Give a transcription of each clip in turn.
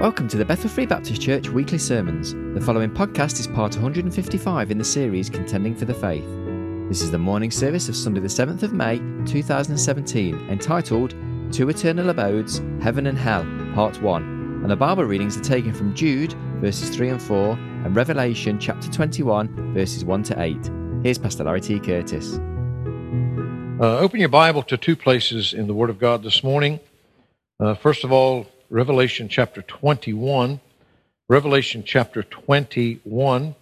Welcome to the Bethel Free Baptist Church weekly sermons. The following podcast is part 155 in the series Contending for the Faith. This is the morning service of Sunday, the 7th of May 2017, entitled Two Eternal Abodes, Heaven and Hell, Part 1. And the Bible readings are taken from Jude, verses 3 and 4, and Revelation chapter 21, verses 1 to 8. Here's Pastor Larry T. Curtis. Uh, open your Bible to two places in the Word of God this morning. Uh, first of all, Revelation chapter 21. Revelation chapter 21.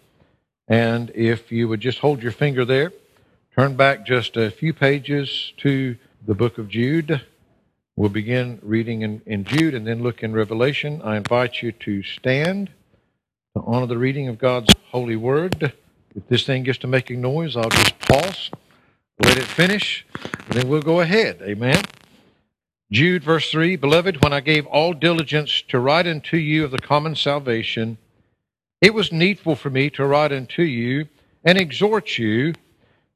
And if you would just hold your finger there, turn back just a few pages to the book of Jude. We'll begin reading in, in Jude and then look in Revelation. I invite you to stand to honor the reading of God's holy word. If this thing gets to making noise, I'll just pause, let it finish, and then we'll go ahead. Amen. Jude, verse 3 Beloved, when I gave all diligence to write unto you of the common salvation, it was needful for me to write unto you and exhort you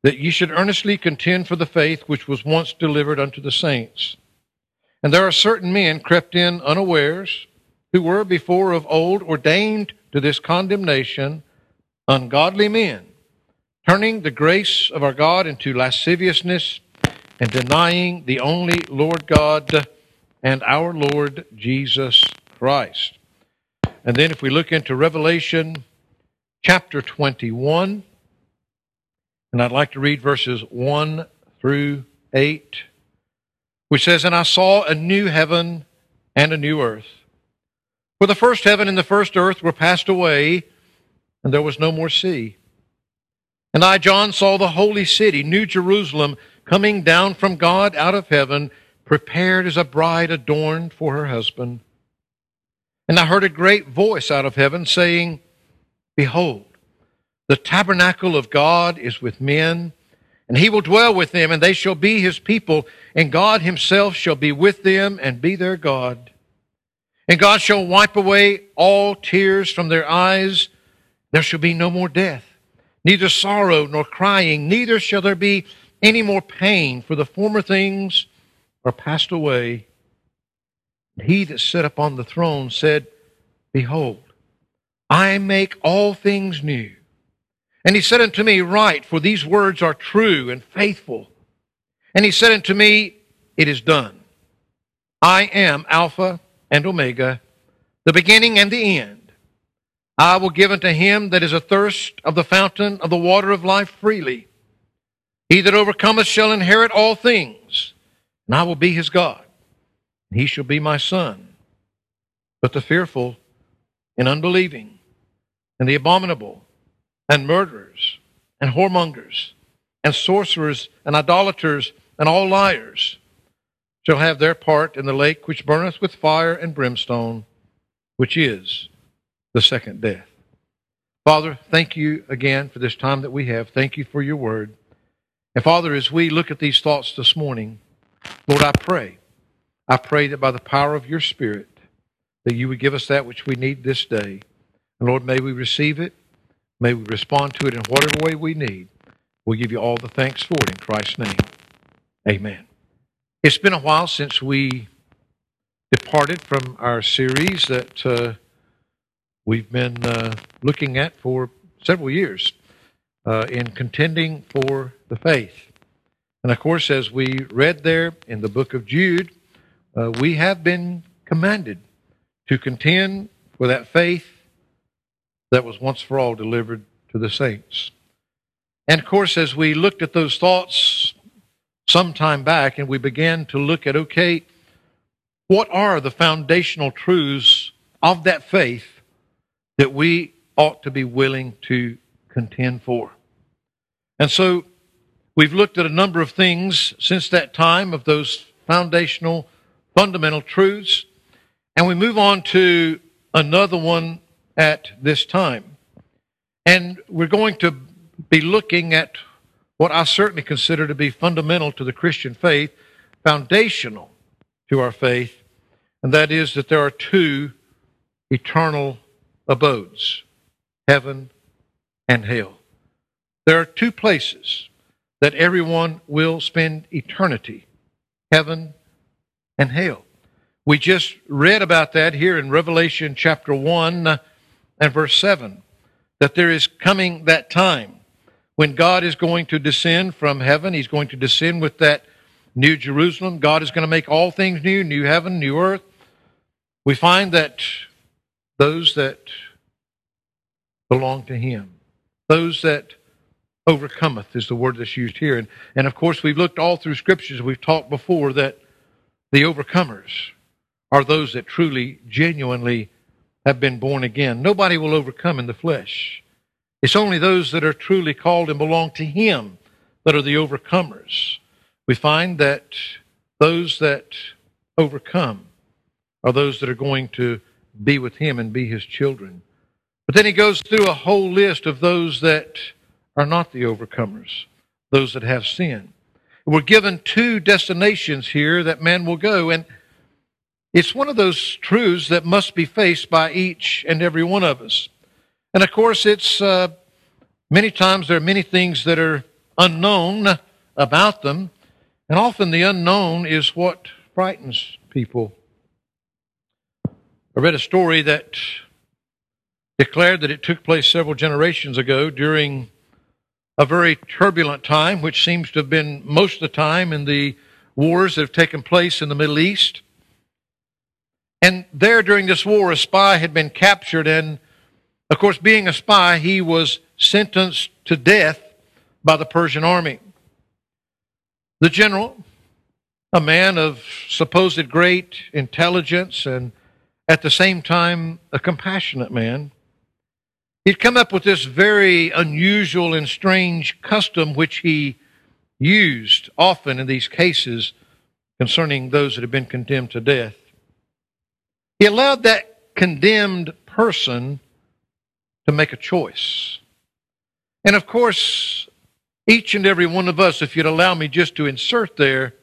that ye should earnestly contend for the faith which was once delivered unto the saints. And there are certain men crept in unawares, who were before of old ordained to this condemnation, ungodly men, turning the grace of our God into lasciviousness and denying the only Lord God and our Lord Jesus Christ. And then if we look into Revelation chapter 21, and I'd like to read verses 1 through 8, which says, And I saw a new heaven and a new earth. For the first heaven and the first earth were passed away, and there was no more sea. And I, John, saw the holy city, New Jerusalem, coming down from God out of heaven, prepared as a bride adorned for her husband. And I heard a great voice out of heaven saying, Behold, the tabernacle of God is with men, and he will dwell with them, and they shall be his people, and God himself shall be with them and be their God. And God shall wipe away all tears from their eyes. There shall be no more death, neither sorrow nor crying, neither shall there be any more pain, for the former things are passed away. He that sat upon the throne said, Behold, I make all things new. And he said unto me, Write, for these words are true and faithful. And he said unto me, It is done. I am Alpha and Omega, the beginning and the end. I will give unto him that is athirst of the fountain of the water of life freely. He that overcometh shall inherit all things, and I will be his God, and he shall be my son. But the fearful and unbelieving, and the abominable, and murderers, and whoremongers, and sorcerers, and idolaters, and all liars shall have their part in the lake which burneth with fire and brimstone, which is the second death. Father, thank you again for this time that we have. Thank you for your word. And Father, as we look at these thoughts this morning, Lord, I pray, I pray that by the power of your Spirit, that you would give us that which we need this day. And Lord, may we receive it. May we respond to it in whatever way we need. We'll give you all the thanks for it in Christ's name. Amen. It's been a while since we departed from our series that uh, we've been uh, looking at for several years uh, in contending for the faith. And of course, as we read there in the book of Jude, uh, we have been commanded to contend for that faith that was once for all delivered to the saints. And of course, as we looked at those thoughts some time back and we began to look at, okay, what are the foundational truths of that faith that we ought to be willing to contend for? And so we've looked at a number of things since that time of those foundational, fundamental truths. And we move on to another one at this time. And we're going to be looking at what I certainly consider to be fundamental to the Christian faith, foundational to our faith, and that is that there are two eternal abodes heaven and hell. There are two places that everyone will spend eternity heaven and hell. We just read about that here in Revelation chapter 1 and verse 7 that there is coming that time when God is going to descend from heaven. He's going to descend with that new Jerusalem. God is going to make all things new, new heaven, new earth. We find that those that belong to Him, those that overcometh is the word that's used here. And, and of course, we've looked all through scriptures, we've talked before that the overcomers are those that truly, genuinely have been born again. Nobody will overcome in the flesh. It's only those that are truly called and belong to Him that are the overcomers. We find that those that overcome are those that are going to be with Him and be His children. But then He goes through a whole list of those that are not the overcomers, those that have sin. We're given two destinations here that man will go, and it's one of those truths that must be faced by each and every one of us. And of course, it's uh, many times there are many things that are unknown about them, and often the unknown is what frightens people. I read a story that declared that it took place several generations ago during a very turbulent time, which seems to have been most of the time in the wars that have taken place in the Middle East. And there during this war, a spy had been captured, and of course, being a spy, he was sentenced to death by the Persian army. The general, a man of supposed great intelligence and at the same time a compassionate man, he'd come up with this very unusual and strange custom which he used often in these cases concerning those that had been condemned to death. He allowed that condemned person to make a choice. And of course, each and every one of us, if you'd allow me just to insert there,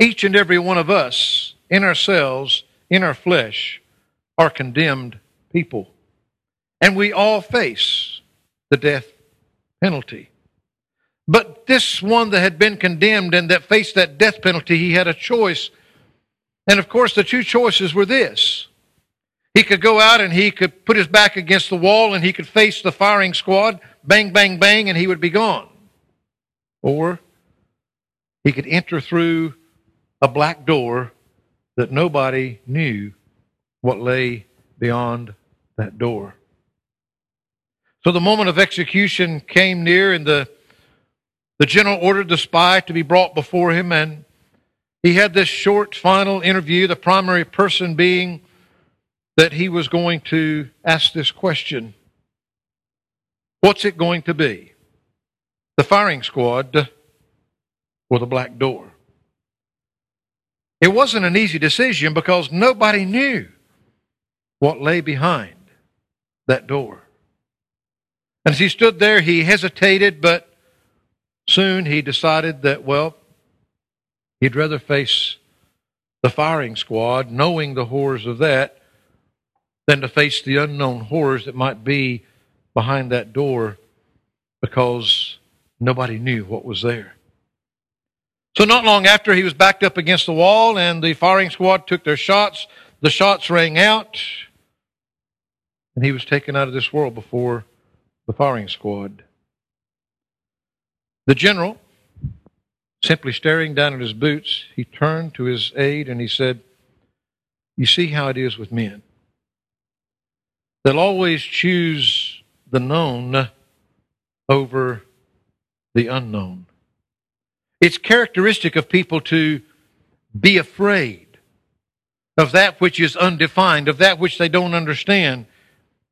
each and every one of us in ourselves, in our flesh, are condemned people. And we all face the death penalty. But this one that had been condemned and that faced that death penalty, he had a choice and of course, the two choices were this. He could go out and he could put his back against the wall and he could face the firing squad, bang, bang, bang, and he would be gone. Or he could enter through a black door that nobody knew what lay beyond that door. So the moment of execution came near, and the, the general ordered the spy to be brought before him, and he had this short final interview, the primary person being that he was going to ask this question What's it going to be? The firing squad or the black door? It wasn't an easy decision because nobody knew what lay behind that door. And as he stood there, he hesitated, but soon he decided that, well, He'd rather face the firing squad, knowing the horrors of that, than to face the unknown horrors that might be behind that door because nobody knew what was there. So, not long after, he was backed up against the wall, and the firing squad took their shots. The shots rang out, and he was taken out of this world before the firing squad. The general Simply staring down at his boots, he turned to his aide and he said, You see how it is with men. They'll always choose the known over the unknown. It's characteristic of people to be afraid of that which is undefined, of that which they don't understand.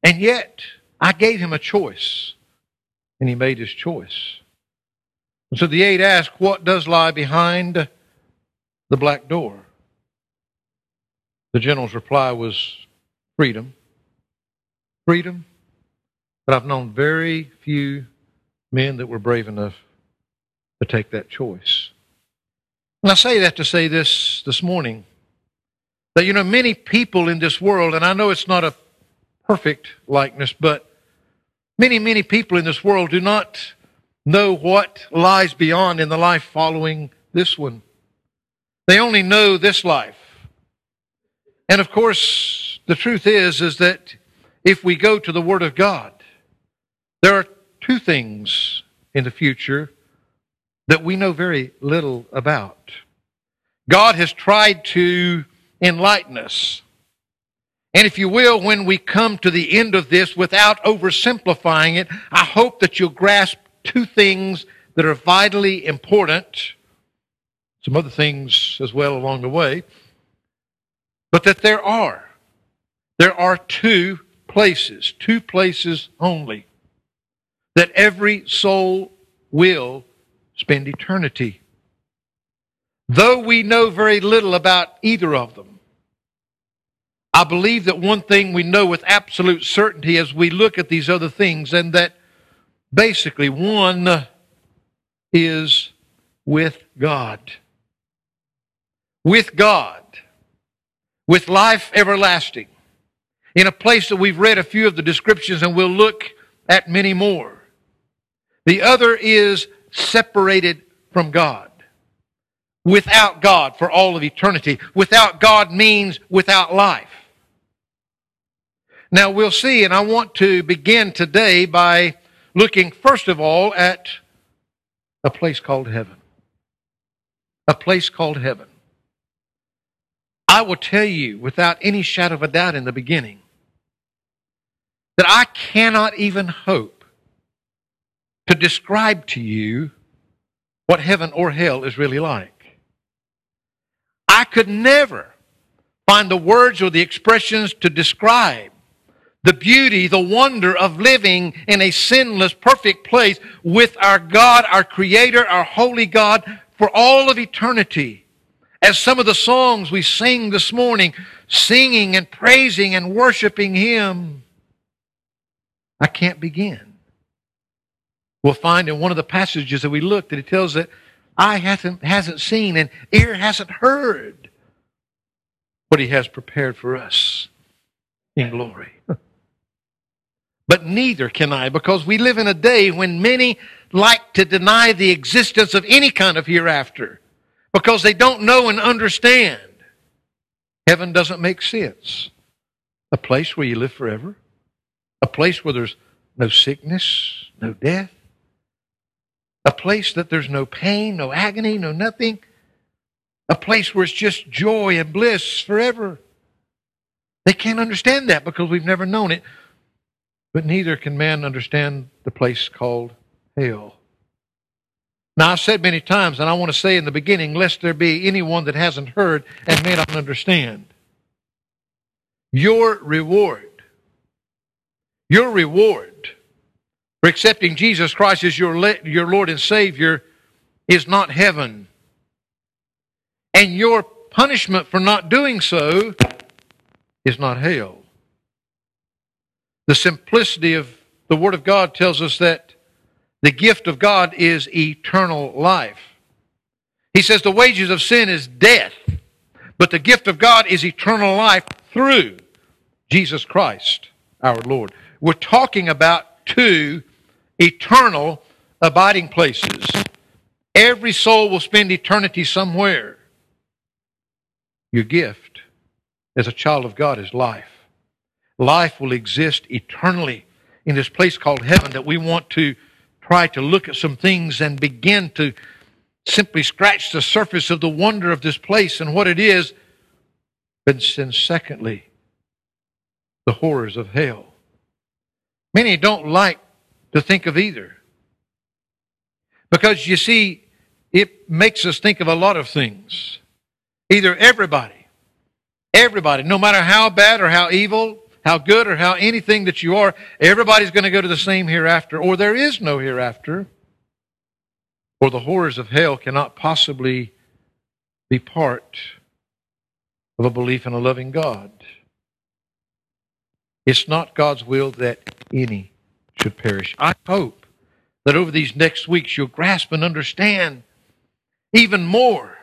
And yet, I gave him a choice, and he made his choice. And so the aide asked, What does lie behind the black door? The general's reply was freedom. Freedom. But I've known very few men that were brave enough to take that choice. And I say that to say this this morning that, you know, many people in this world, and I know it's not a perfect likeness, but many, many people in this world do not know what lies beyond in the life following this one. They only know this life. And of course, the truth is, is that if we go to the Word of God, there are two things in the future that we know very little about. God has tried to enlighten us. And if you will, when we come to the end of this without oversimplifying it, I hope that you'll grasp two things that are vitally important, some other things as well along the way, but that there are. There are two places, two places only, that every soul will spend eternity. Though we know very little about either of them, I believe that one thing we know with absolute certainty as we look at these other things, and that basically one is with God. With God. With life everlasting. In a place that we've read a few of the descriptions and we'll look at many more. The other is separated from God. Without God for all of eternity. Without God means without life. Now we'll see, and I want to begin today by looking first of all at a place called heaven. A place called heaven. I will tell you without any shadow of a doubt in the beginning that I cannot even hope to describe to you what heaven or hell is really like. I could never find the words or the expressions to describe the beauty, the wonder of living in a sinless, perfect place with our God, our Creator, our holy God for all of eternity. As some of the songs we sing this morning, singing and praising and worshiping Him, I can't begin. We'll find in one of the passages that we looked that it tells that eye hasn't, hasn't seen and ear hasn't heard what He has prepared for us in glory. but neither can I, because we live in a day when many like to deny the existence of any kind of hereafter because they don't know and understand. Heaven doesn't make sense. A place where you live forever, a place where there's no sickness, no death, a place that there's no pain, no agony, no nothing, a place where it's just joy and bliss forever. They can't understand that because we've never known it. But neither can man understand the place called hell. Now, I've said many times, and I want to say in the beginning, lest there be anyone that hasn't heard and may not understand. Your reward, your reward for accepting Jesus Christ as your, your Lord and Savior is not heaven. And your punishment for not doing so is not hell. The simplicity of the Word of God tells us that the gift of God is eternal life. He says the wages of sin is death, but the gift of God is eternal life through Jesus Christ, our Lord. We're talking about two eternal abiding places. Every soul will spend eternity somewhere. Your gift as a child of God is life life will exist eternally in this place called heaven that we want to try to look at some things and begin to simply scratch the surface of the wonder of this place and what it is. But then, secondly, the horrors of hell. Many don't like to think of either. Because you see, it makes us think of a lot of things. Either everybody, everybody, no matter how bad or how evil, how good or how anything that you are, everybody's going to go to the same hereafter, or there is no hereafter. Or the horrors of hell cannot possibly be part of a belief in a loving God. It's not God's will that any should perish. I hope that over these next weeks you'll grasp and understand even more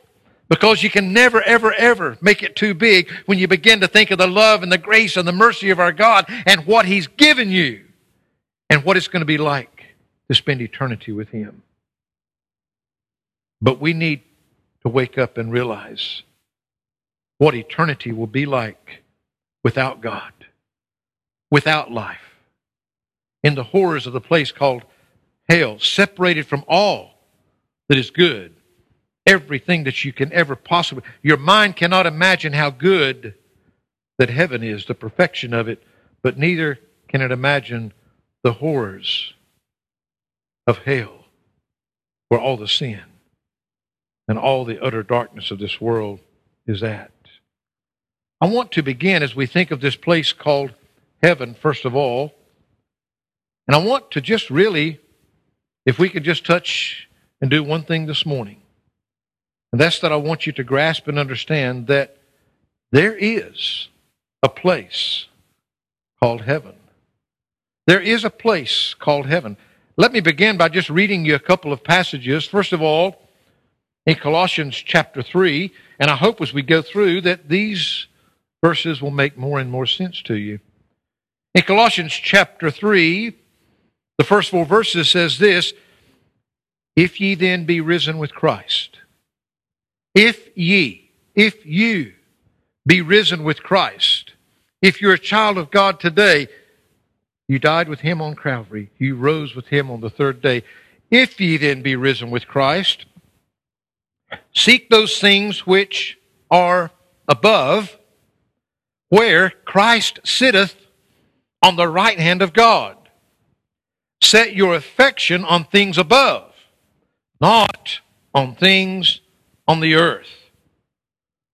because you can never, ever, ever make it too big when you begin to think of the love and the grace and the mercy of our God and what He's given you and what it's going to be like to spend eternity with Him. But we need to wake up and realize what eternity will be like without God, without life, in the horrors of the place called hell, separated from all that is good, everything that you can ever possibly. Your mind cannot imagine how good that heaven is, the perfection of it, but neither can it imagine the horrors of hell, where all the sin and all the utter darkness of this world is at. I want to begin as we think of this place called heaven, first of all. And I want to just really, if we could just touch and do one thing this morning. And that's that I want you to grasp and understand that there is a place called heaven. There is a place called heaven. Let me begin by just reading you a couple of passages. First of all, in Colossians chapter 3, and I hope as we go through that these verses will make more and more sense to you. In Colossians chapter 3, the first four verses says this If ye then be risen with Christ, if ye, if you be risen with Christ, if you're a child of God today, you died with him on Calvary, you rose with him on the third day. If ye then be risen with Christ, seek those things which are above, where Christ sitteth on the right hand of God. Set your affection on things above, not on things on the earth.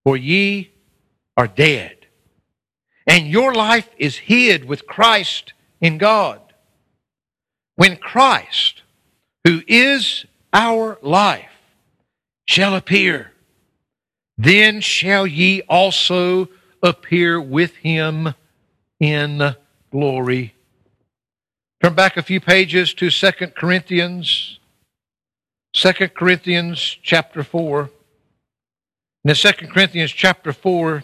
For ye are dead, and your life is hid with Christ in God. When Christ, who is our life, shall appear, then shall ye also appear with him in glory. Turn back a few pages to 2 Corinthians, 2 Corinthians chapter 4. In 2 Corinthians chapter 4,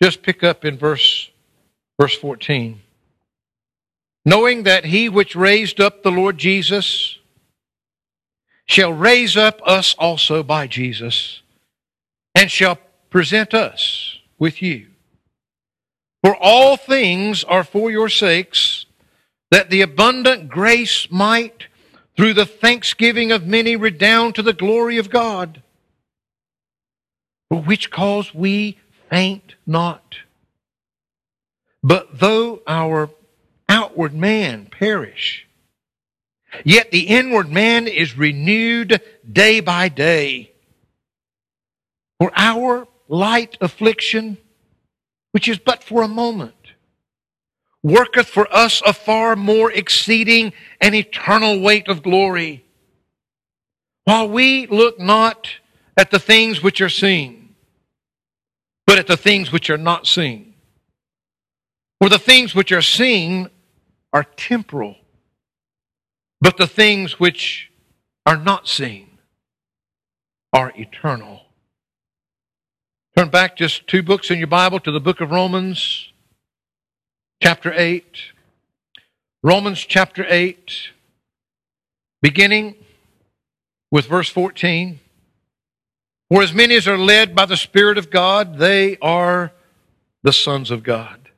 just pick up in verse, verse 14. Knowing that he which raised up the Lord Jesus shall raise up us also by Jesus and shall present us with you. For all things are for your sakes, that the abundant grace might, through the thanksgiving of many, redound to the glory of God. For which cause we faint not. But though our outward man perish, yet the inward man is renewed day by day. For our light affliction, which is but for a moment, worketh for us a far more exceeding and eternal weight of glory. While we look not at the things which are seen, but at the things which are not seen. For the things which are seen are temporal, but the things which are not seen are eternal. Turn back just two books in your Bible to the book of Romans, chapter 8. Romans chapter 8, beginning with verse 14. For as many as are led by the Spirit of God, they are the sons of God.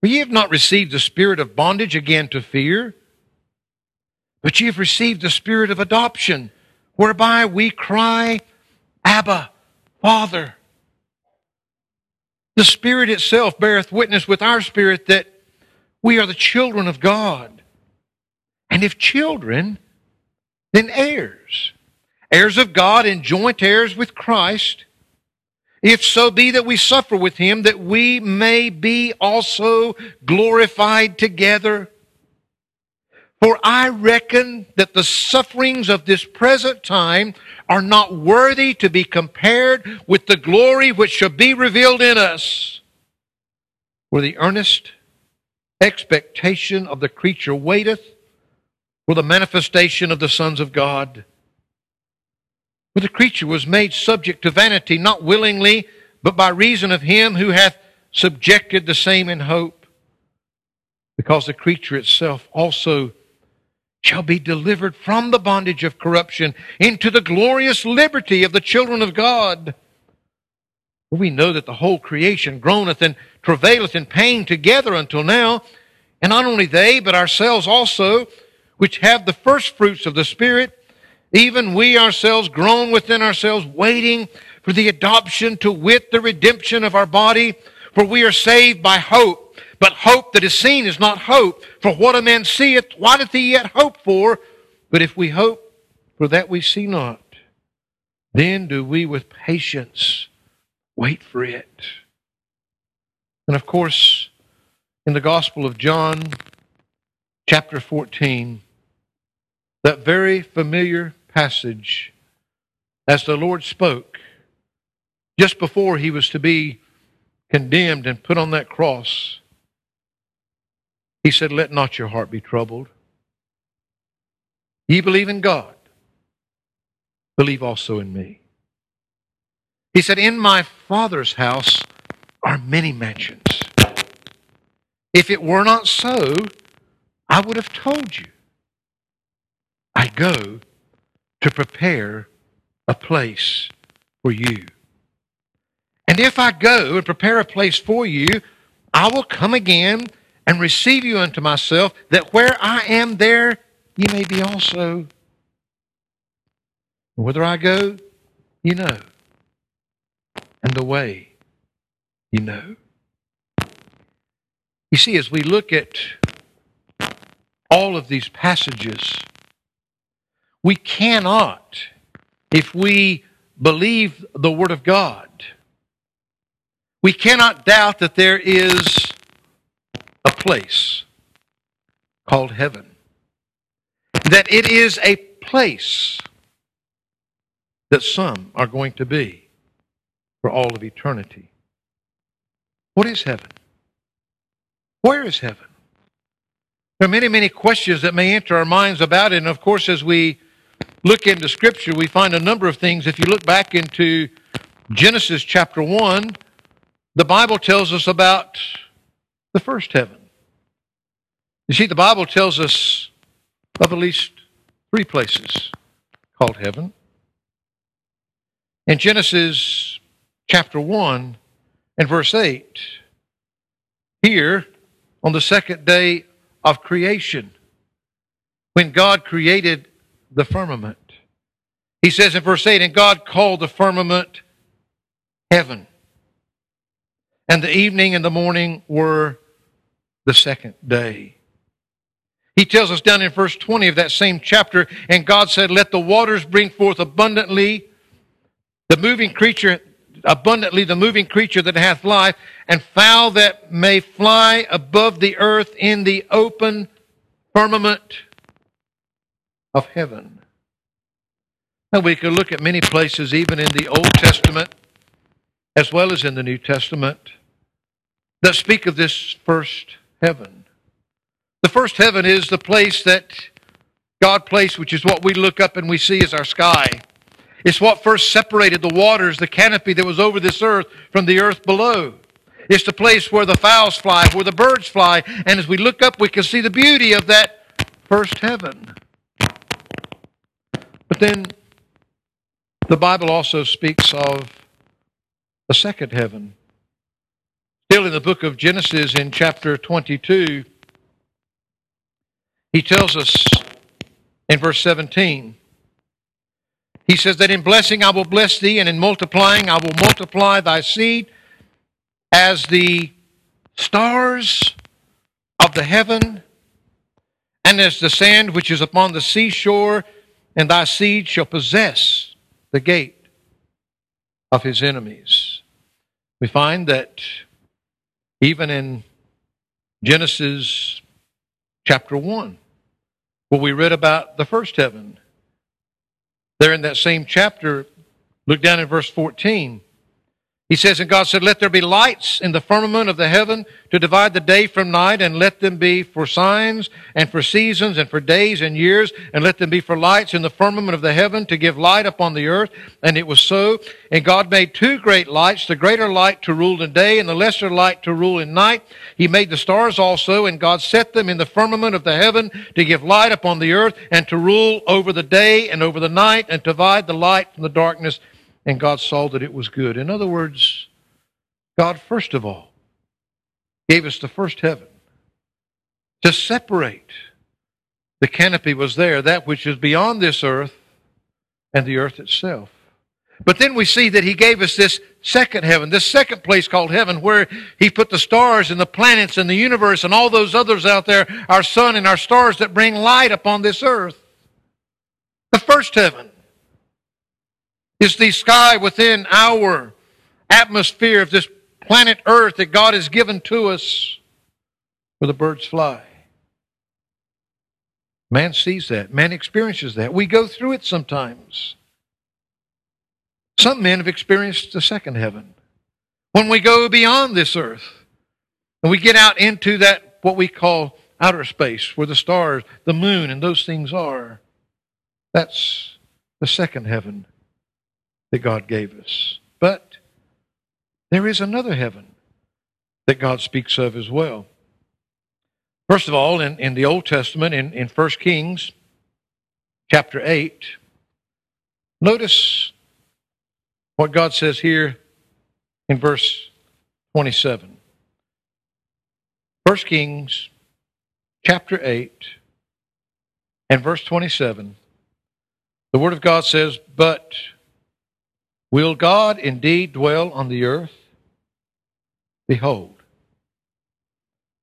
For ye have not received the spirit of bondage again to fear, but ye have received the spirit of adoption, whereby we cry, Abba, Father. The Spirit itself beareth witness with our spirit that we are the children of God. And if children, then heirs heirs of God and joint heirs with Christ, if so be that we suffer with him, that we may be also glorified together. For I reckon that the sufferings of this present time are not worthy to be compared with the glory which shall be revealed in us. For the earnest expectation of the creature waiteth for the manifestation of the sons of God. For the creature was made subject to vanity, not willingly, but by reason of him who hath subjected the same in hope. Because the creature itself also shall be delivered from the bondage of corruption into the glorious liberty of the children of God. We know that the whole creation groaneth and travaileth in pain together until now. And not only they, but ourselves also, which have the first fruits of the Spirit, even we ourselves groan within ourselves, waiting for the adoption to wit the redemption of our body. For we are saved by hope. But hope that is seen is not hope. For what a man seeth, why doth he yet hope for? But if we hope for that we see not, then do we with patience wait for it. And of course, in the Gospel of John, chapter 14, that very familiar passage, as the Lord spoke just before he was to be condemned and put on that cross, he said, Let not your heart be troubled. Ye believe in God, believe also in me. He said, In my Father's house are many mansions. If it were not so, I would have told you. I go to prepare a place for you. And if I go and prepare a place for you, I will come again and receive you unto myself, that where I am, there ye may be also. And whither I go, you know, and the way you know. You see, as we look at all of these passages, we cannot, if we believe the Word of God, we cannot doubt that there is a place called heaven. That it is a place that some are going to be for all of eternity. What is heaven? Where is heaven? There are many, many questions that may enter our minds about it. And of course, as we look into Scripture, we find a number of things. If you look back into Genesis chapter 1, the Bible tells us about the first heaven. You see, the Bible tells us of at least three places called heaven. In Genesis chapter 1 and verse 8, here on the second day of creation, when God created the firmament. He says in verse 8, And God called the firmament heaven. And the evening and the morning were the second day. He tells us down in verse 20 of that same chapter, And God said, Let the waters bring forth abundantly the moving creature abundantly the moving creature that hath life, and fowl that may fly above the earth in the open firmament of heaven. Now, we could look at many places, even in the Old Testament as well as in the New Testament, that speak of this first heaven. The first heaven is the place that God placed, which is what we look up and we see as our sky. It's what first separated the waters, the canopy that was over this earth, from the earth below. It's the place where the fowls fly, where the birds fly. And as we look up, we can see the beauty of that first heaven. But then the Bible also speaks of a second heaven. Still in the book of Genesis, in chapter 22, he tells us in verse 17 he says that in blessing I will bless thee, and in multiplying I will multiply thy seed as the stars of the heaven, and as the sand which is upon the seashore, and thy seed shall possess the gate of his enemies. We find that even in Genesis chapter 1, where we read about the first heaven, there in that same chapter, look down in verse 14. He says, And God said, Let there be lights in the firmament of the heaven to divide the day from night, and let them be for signs, and for seasons, and for days and years, and let them be for lights in the firmament of the heaven to give light upon the earth. And it was so. And God made two great lights, the greater light to rule in day, and the lesser light to rule in night. He made the stars also, and God set them in the firmament of the heaven to give light upon the earth, and to rule over the day and over the night, and divide the light from the darkness and God saw that it was good. In other words, God, first of all, gave us the first heaven to separate. The canopy was there, that which is beyond this earth and the earth itself. But then we see that he gave us this second heaven, this second place called heaven, where he put the stars and the planets and the universe and all those others out there, our sun and our stars that bring light upon this earth. The first heaven is the sky within our atmosphere of this planet earth that God has given to us where the birds fly. Man sees that. Man experiences that. We go through it sometimes. Some men have experienced the second heaven. When we go beyond this earth and we get out into that, what we call outer space, where the stars, the moon, and those things are, that's the second heaven that God gave us. But there is another heaven that God speaks of as well. First of all, in, in the Old Testament, in, in 1 Kings chapter 8, notice what God says here in verse 27. 1 Kings chapter 8 and verse 27. The Word of God says, But will God indeed dwell on the earth? Behold,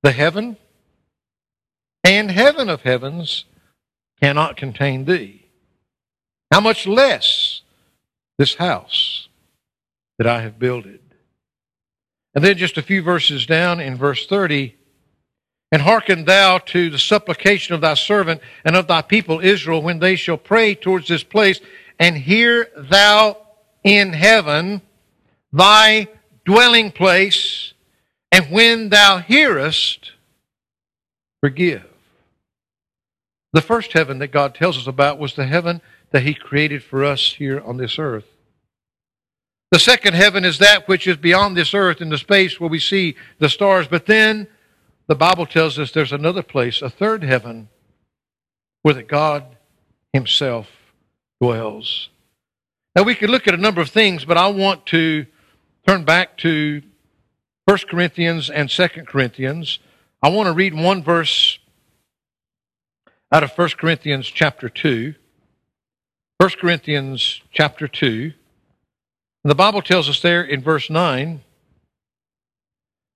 the heaven and heaven of heavens cannot contain thee. How much less this house that I have builded. And then just a few verses down in verse 30, and hearken thou to the supplication of thy servant and of thy people Israel when they shall pray towards this place, and hear thou in heaven thy dwelling place, and when thou hearest, forgive. The first heaven that God tells us about was the heaven that He created for us here on this earth. The second heaven is that which is beyond this earth in the space where we see the stars. But then the Bible tells us there's another place, a third heaven, where that God Himself dwells. Now we could look at a number of things, but I want to turn back to 1 Corinthians and 2 Corinthians. I want to read one verse out of 1 Corinthians chapter 2. 1 Corinthians chapter 2. And the Bible tells us there in verse 9,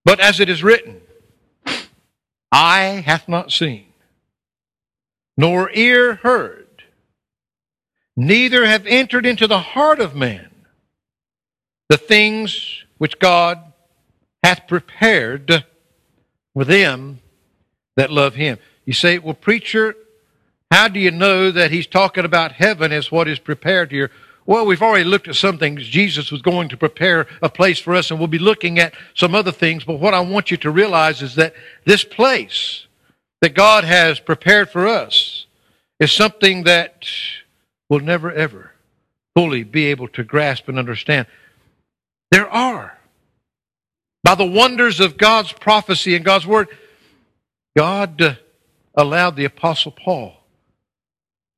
But as it is written, Eye hath not seen, nor ear heard, neither have entered into the heart of man the things which God hath prepared for them that love him. You say, well, preacher, how do you know that he's talking about heaven as what is prepared here? Well, we've already looked at some things. Jesus was going to prepare a place for us, and we'll be looking at some other things. But what I want you to realize is that this place that God has prepared for us is something that we'll never, ever fully be able to grasp and understand. There are. By the wonders of God's prophecy and God's word, God uh, allowed the Apostle Paul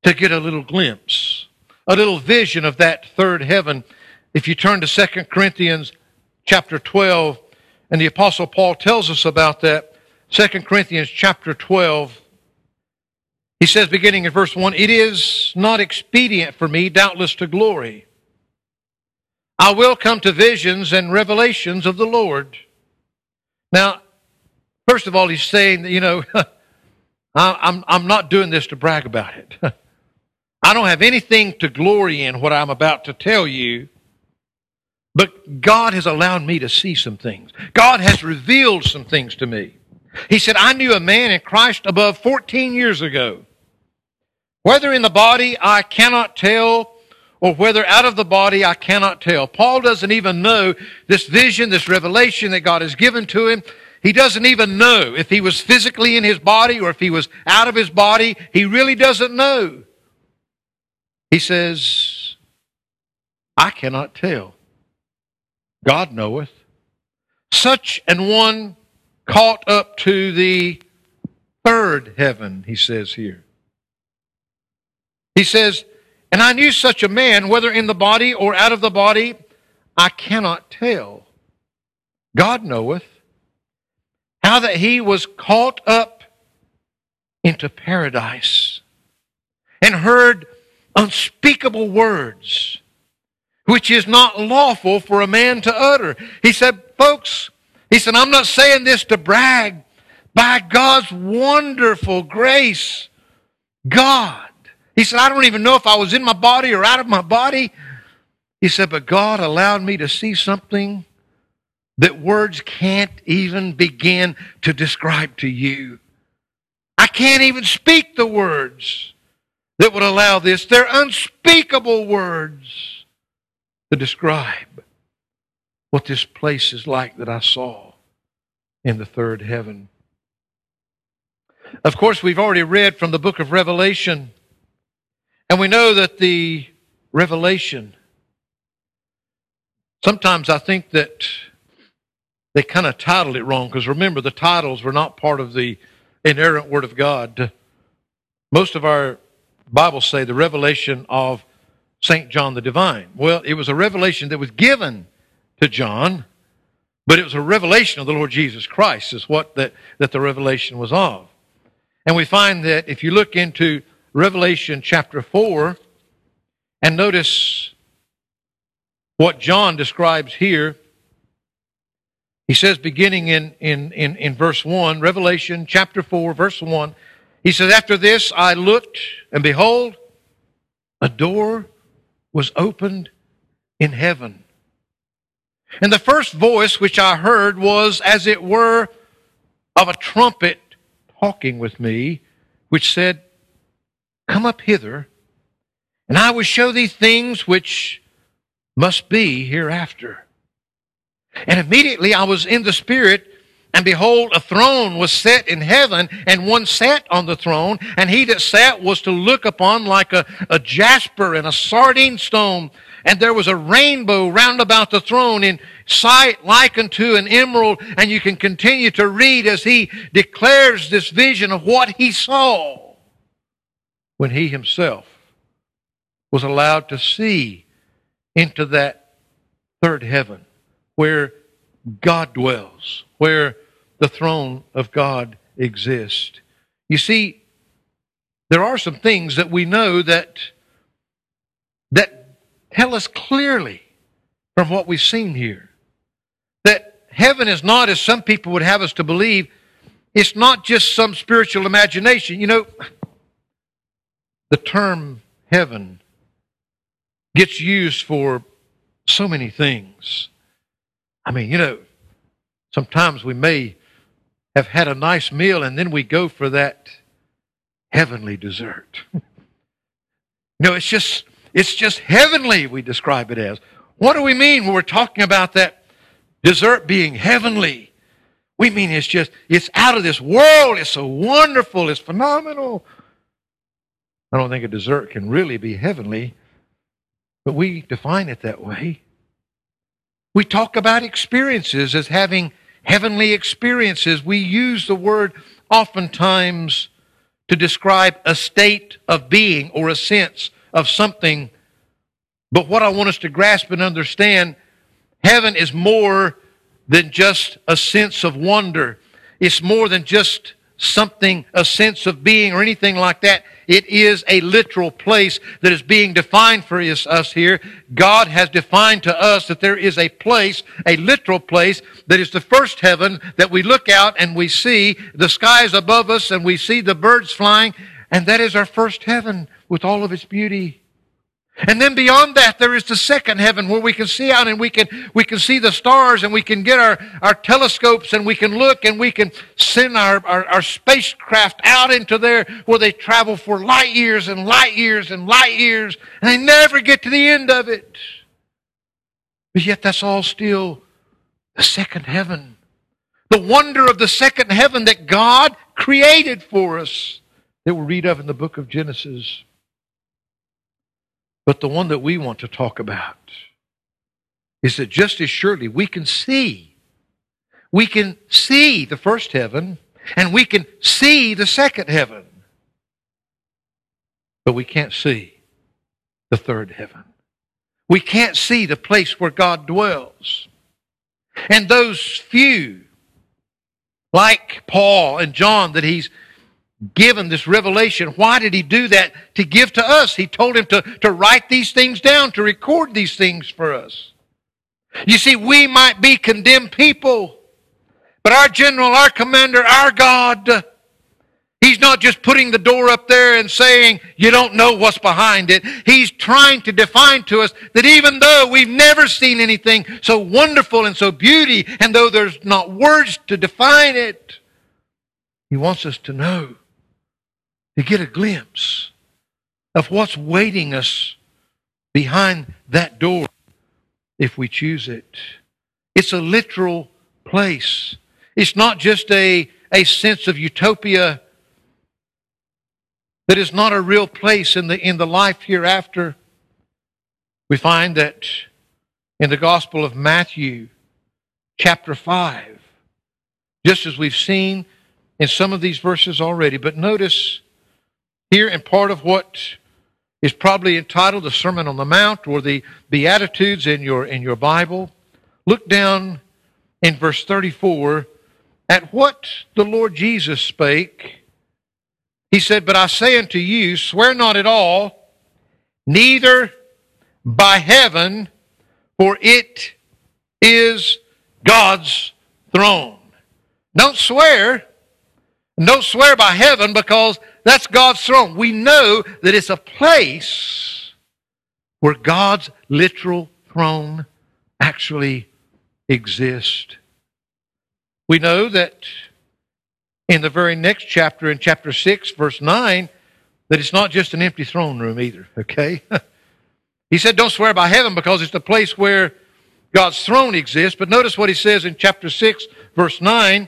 to get a little glimpse, a little vision of that third heaven. If you turn to 2 Corinthians chapter 12, and the Apostle Paul tells us about that, 2 Corinthians chapter 12, he says, beginning in verse 1, It is not expedient for me, doubtless, to glory. I will come to visions and revelations of the Lord. Now, first of all, he's saying that, you know, I'm, I'm not doing this to brag about it. I don't have anything to glory in what I'm about to tell you, but God has allowed me to see some things. God has revealed some things to me. He said, I knew a man in Christ above 14 years ago. Whether in the body, I cannot tell, or whether out of the body, I cannot tell. Paul doesn't even know this vision, this revelation that God has given to him. He doesn't even know if he was physically in his body or if he was out of his body. He really doesn't know. He says, I cannot tell. God knoweth. Such an one caught up to the third heaven, he says here. He says, And I knew such a man, whether in the body or out of the body, I cannot tell. God knoweth, how that he was caught up into paradise and heard unspeakable words which is not lawful for a man to utter. He said, folks, he said, I'm not saying this to brag. By God's wonderful grace, God. He said, I don't even know if I was in my body or out of my body. He said, but God allowed me to see something that words can't even begin to describe to you. I can't even speak the words that would allow this. They're unspeakable words to describe what this place is like that I saw in the third heaven. Of course, we've already read from the book of Revelation, and we know that the revelation, sometimes I think that they kind of titled it wrong because remember, the titles were not part of the inerrant Word of God. Most of our Bibles say the revelation of St. John the Divine. Well, it was a revelation that was given to John, but it was a revelation of the Lord Jesus Christ, is what that, that the revelation was of. And we find that if you look into Revelation chapter 4 and notice what John describes here, he says, beginning in, in, in, in verse 1, Revelation chapter 4, verse 1, he says, After this I looked, and behold, a door was opened in heaven. And the first voice which I heard was as it were of a trumpet talking with me, which said, Come up hither, and I will show thee things which must be hereafter. And immediately I was in the Spirit, and behold, a throne was set in heaven, and one sat on the throne, and he that sat was to look upon like a, a jasper and a sardine stone. And there was a rainbow round about the throne in sight like unto an emerald. And you can continue to read as he declares this vision of what he saw when he himself was allowed to see into that third heaven where God dwells, where the throne of God exists. You see, there are some things that we know that that tell us clearly from what we've seen here that heaven is not as some people would have us to believe it's not just some spiritual imagination you know the term heaven gets used for so many things I mean, you know, sometimes we may have had a nice meal and then we go for that heavenly dessert. no, it's just it's just heavenly we describe it as. What do we mean when we're talking about that dessert being heavenly? We mean it's just it's out of this world. It's so wonderful. It's phenomenal. I don't think a dessert can really be heavenly, but we define it that way. We talk about experiences as having heavenly experiences. We use the word oftentimes to describe a state of being or a sense of something. But what I want us to grasp and understand, heaven is more than just a sense of wonder. It's more than just something, a sense of being or anything like that. It is a literal place that is being defined for us here. God has defined to us that there is a place, a literal place, that is the first heaven that we look out and we see the skies above us and we see the birds flying, and that is our first heaven with all of its beauty. And then beyond that, there is the second heaven where we can see out and we can, we can see the stars and we can get our, our telescopes and we can look and we can send our, our, our spacecraft out into there where they travel for light years and light years and light years and they never get to the end of it. But yet that's all still the second heaven. The wonder of the second heaven that God created for us that we read of in the book of Genesis. But the one that we want to talk about is that just as surely we can see, we can see the first heaven and we can see the second heaven, but we can't see the third heaven. We can't see the place where God dwells. And those few, like Paul and John, that he's given this revelation, why did he do that? To give to us. He told him to, to write these things down, to record these things for us. You see, we might be condemned people, but our general, our commander, our God, He's not just putting the door up there and saying, you don't know what's behind it. He's trying to define to us that even though we've never seen anything so wonderful and so beauty, and though there's not words to define it, He wants us to know, to get a glimpse of what's waiting us behind that door if we choose it. It's a literal place. It's not just a, a sense of utopia that is not a real place in the, in the life hereafter. We find that in the Gospel of Matthew, chapter 5, just as we've seen in some of these verses already. But notice here in part of what is probably entitled the Sermon on the Mount or the Beatitudes in your, in your Bible, look down in verse 34 at what the Lord Jesus spake he said, But I say unto you, swear not at all, neither by heaven, for it is God's throne. Don't swear. Don't swear by heaven because that's God's throne. We know that it's a place where God's literal throne actually exists. We know that in the very next chapter, in chapter 6, verse 9, that it's not just an empty throne room either, okay? he said, Don't swear by heaven because it's the place where God's throne exists. But notice what he says in chapter 6, verse 9.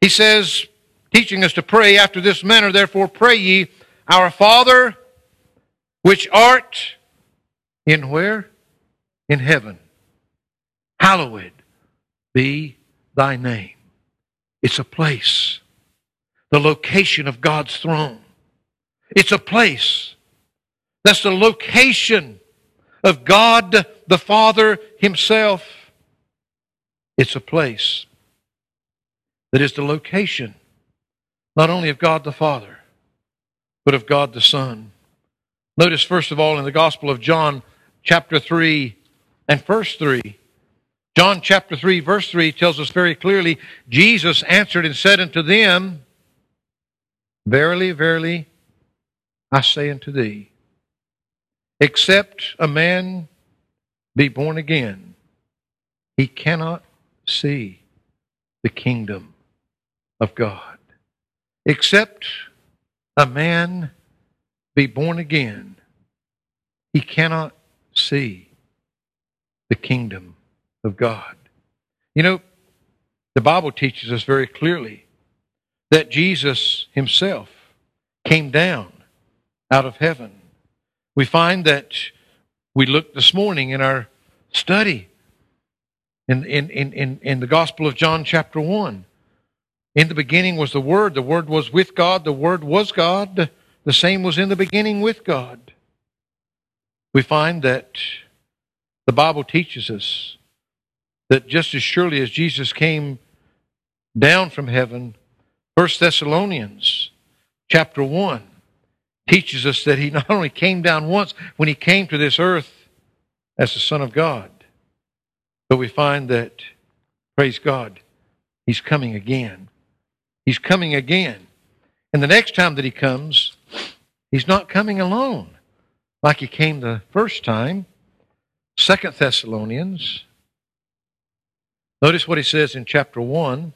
He says, teaching us to pray after this manner, therefore pray ye, Our Father, which art in where? In heaven. Hallowed be thy name. It's a place the location of God's throne. It's a place. That's the location of God the Father Himself. It's a place that is the location not only of God the Father, but of God the Son. Notice, first of all, in the Gospel of John, chapter 3 and verse 3. John chapter 3, verse 3 tells us very clearly Jesus answered and said unto them, Verily, verily, I say unto thee, except a man be born again, he cannot see the kingdom of God. Except a man be born again, he cannot see the kingdom of God. You know, the Bible teaches us very clearly that Jesus himself came down out of heaven. We find that we looked this morning in our study in, in, in, in, the Gospel of John, chapter 1. In the beginning was the Word. The Word was with God. The Word was God. The same was in the beginning with God. We find that the Bible teaches us that just as surely as Jesus came down from heaven, First Thessalonians chapter 1 teaches us that he not only came down once when he came to this earth as the Son of God, but we find that, praise God, he's coming again. He's coming again. And the next time that he comes, he's not coming alone like he came the first time. Second Thessalonians. Notice what he says in chapter 1.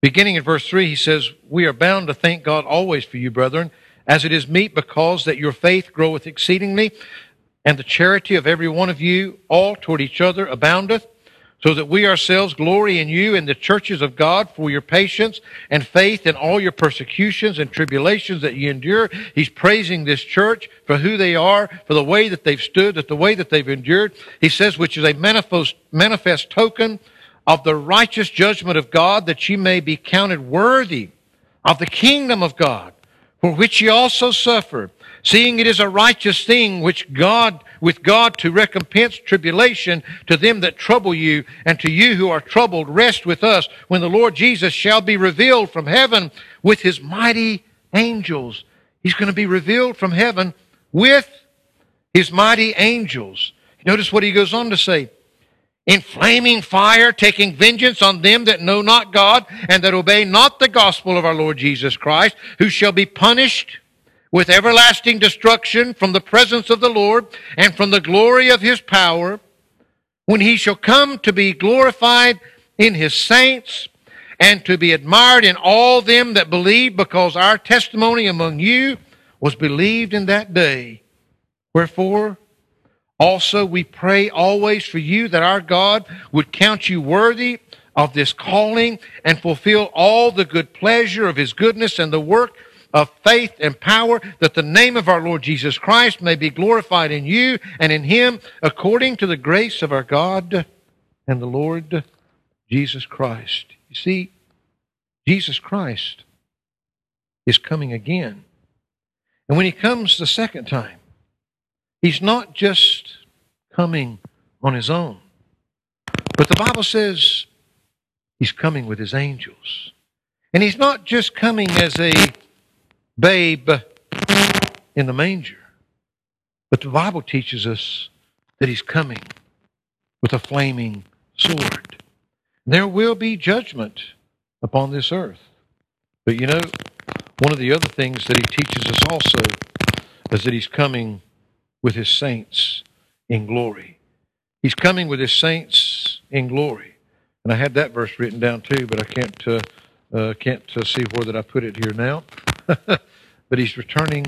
Beginning in verse 3, he says, We are bound to thank God always for you, brethren, as it is meet, because that your faith groweth exceedingly, and the charity of every one of you all toward each other aboundeth, so that we ourselves glory in you and the churches of God for your patience and faith in all your persecutions and tribulations that you endure. He's praising this church for who they are, for the way that they've stood, that the way that they've endured. He says, which is a manifest, manifest token of the righteous judgment of God, that ye may be counted worthy of the kingdom of God, for which ye also suffer, seeing it is a righteous thing which God with God to recompense tribulation to them that trouble you, and to you who are troubled, rest with us when the Lord Jesus shall be revealed from heaven with his mighty angels. He's going to be revealed from heaven with his mighty angels. Notice what he goes on to say. In flaming fire, taking vengeance on them that know not God and that obey not the gospel of our Lord Jesus Christ, who shall be punished with everlasting destruction from the presence of the Lord and from the glory of his power, when he shall come to be glorified in his saints and to be admired in all them that believe, because our testimony among you was believed in that day. Wherefore, also we pray always for you that our God would count you worthy of this calling and fulfill all the good pleasure of his goodness and the work of faith and power, that the name of our Lord Jesus Christ may be glorified in you and in him, according to the grace of our God and the Lord Jesus Christ. You see, Jesus Christ is coming again. And when he comes the second time, he's not just coming on his own, but the Bible says he's coming with his angels. And he's not just coming as a babe in the manger. But the Bible teaches us that he's coming with a flaming sword. There will be judgment upon this earth. But you know, one of the other things that he teaches us also is that he's coming with his saints in glory. He's coming with his saints in glory. And I had that verse written down too, but I can't uh, uh, can't uh, see where that I put it here now. but he's returning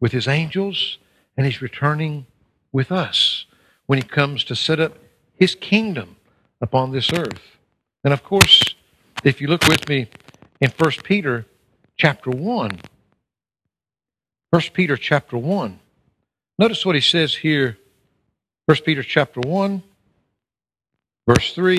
with his angels and he's returning with us when he comes to set up his kingdom upon this earth. And of course, if you look with me in 1 Peter chapter 1, 1 Peter chapter 1, notice what he says here. 1 Peter chapter 1, verse 3.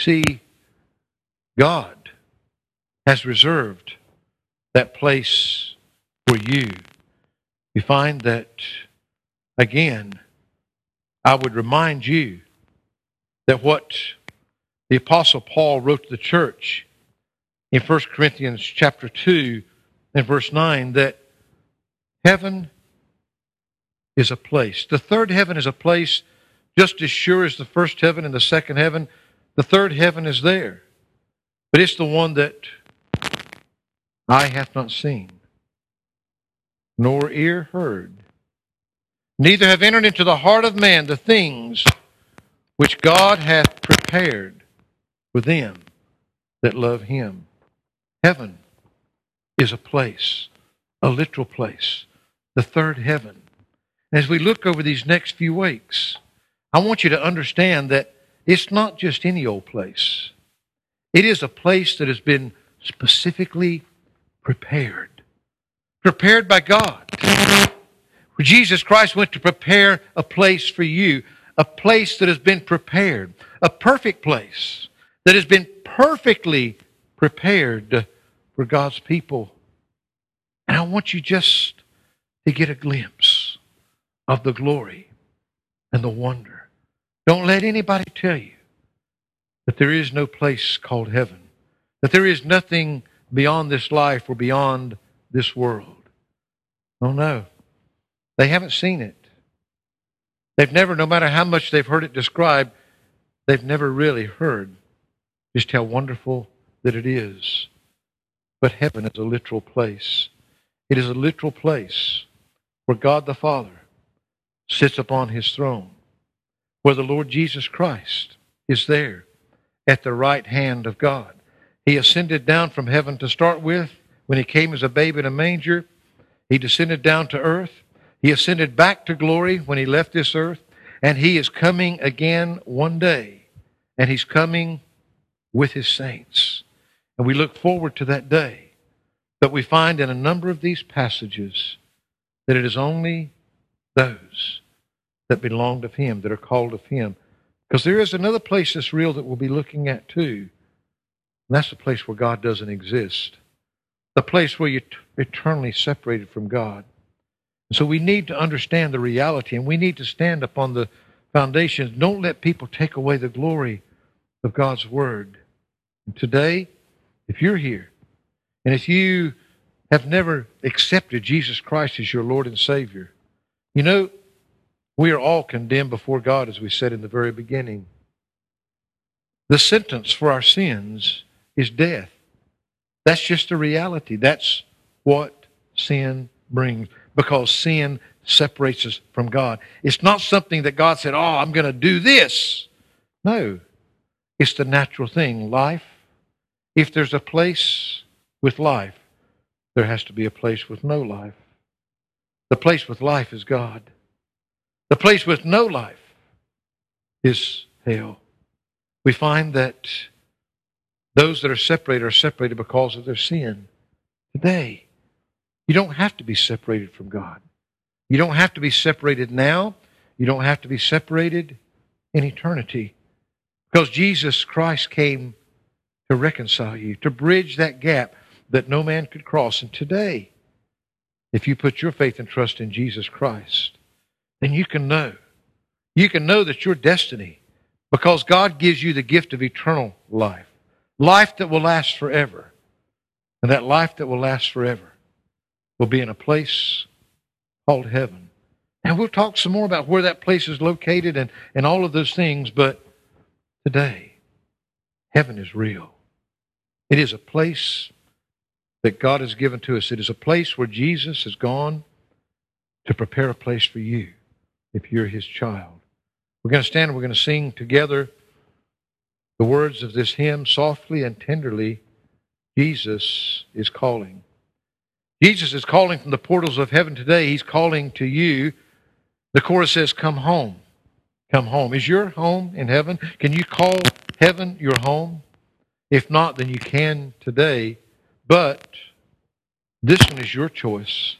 See, God has reserved that place for you. You find that, again, I would remind you that what the Apostle Paul wrote to the church in 1 Corinthians chapter 2 and verse 9 that heaven is a place. The third heaven is a place just as sure as the first heaven and the second heaven the third heaven is there, but it's the one that eye hath not seen, nor ear heard, neither have entered into the heart of man the things which God hath prepared for them that love him. Heaven is a place, a literal place, the third heaven. As we look over these next few weeks, I want you to understand that it's not just any old place. It is a place that has been specifically prepared. Prepared by God. Jesus Christ went to prepare a place for you, a place that has been prepared, a perfect place that has been perfectly prepared for God's people. And I want you just to get a glimpse of the glory and the wonder don't let anybody tell you that there is no place called heaven, that there is nothing beyond this life or beyond this world. Oh, no. They haven't seen it. They've never, no matter how much they've heard it described, they've never really heard just how wonderful that it is. But heaven is a literal place. It is a literal place where God the Father sits upon his throne where the Lord Jesus Christ is there at the right hand of God. He ascended down from heaven to start with when he came as a babe in a manger. He descended down to earth. He ascended back to glory when he left this earth. And he is coming again one day. And he's coming with his saints. And we look forward to that day. But we find in a number of these passages that it is only those that belong to him, that are called of him. Because there is another place that's real that we'll be looking at too. And that's the place where God doesn't exist. The place where you're eternally separated from God. So we need to understand the reality and we need to stand upon the foundations. Don't let people take away the glory of God's Word. And today, if you're here and if you have never accepted Jesus Christ as your Lord and Savior, you know, we are all condemned before God, as we said in the very beginning. The sentence for our sins is death. That's just a reality. That's what sin brings because sin separates us from God. It's not something that God said, Oh, I'm going to do this. No, it's the natural thing. Life, if there's a place with life, there has to be a place with no life. The place with life is God. The place with no life is hell. We find that those that are separated are separated because of their sin. Today, you don't have to be separated from God. You don't have to be separated now. You don't have to be separated in eternity. Because Jesus Christ came to reconcile you, to bridge that gap that no man could cross. And today, if you put your faith and trust in Jesus Christ, then you can know. You can know that your destiny, because God gives you the gift of eternal life, life that will last forever. And that life that will last forever will be in a place called heaven. And we'll talk some more about where that place is located and, and all of those things, but today, heaven is real. It is a place that God has given to us. It is a place where Jesus has gone to prepare a place for you if you're his child. We're going to stand and we're going to sing together the words of this hymn softly and tenderly. Jesus is calling. Jesus is calling from the portals of heaven today. He's calling to you. The chorus says, Come home. Come home. Is your home in heaven? Can you call heaven your home? If not, then you can today. But this one is your choice.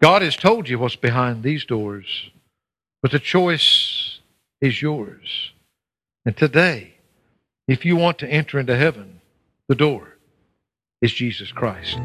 God has told you what's behind these doors, but the choice is yours. And today, if you want to enter into heaven, the door is Jesus Christ.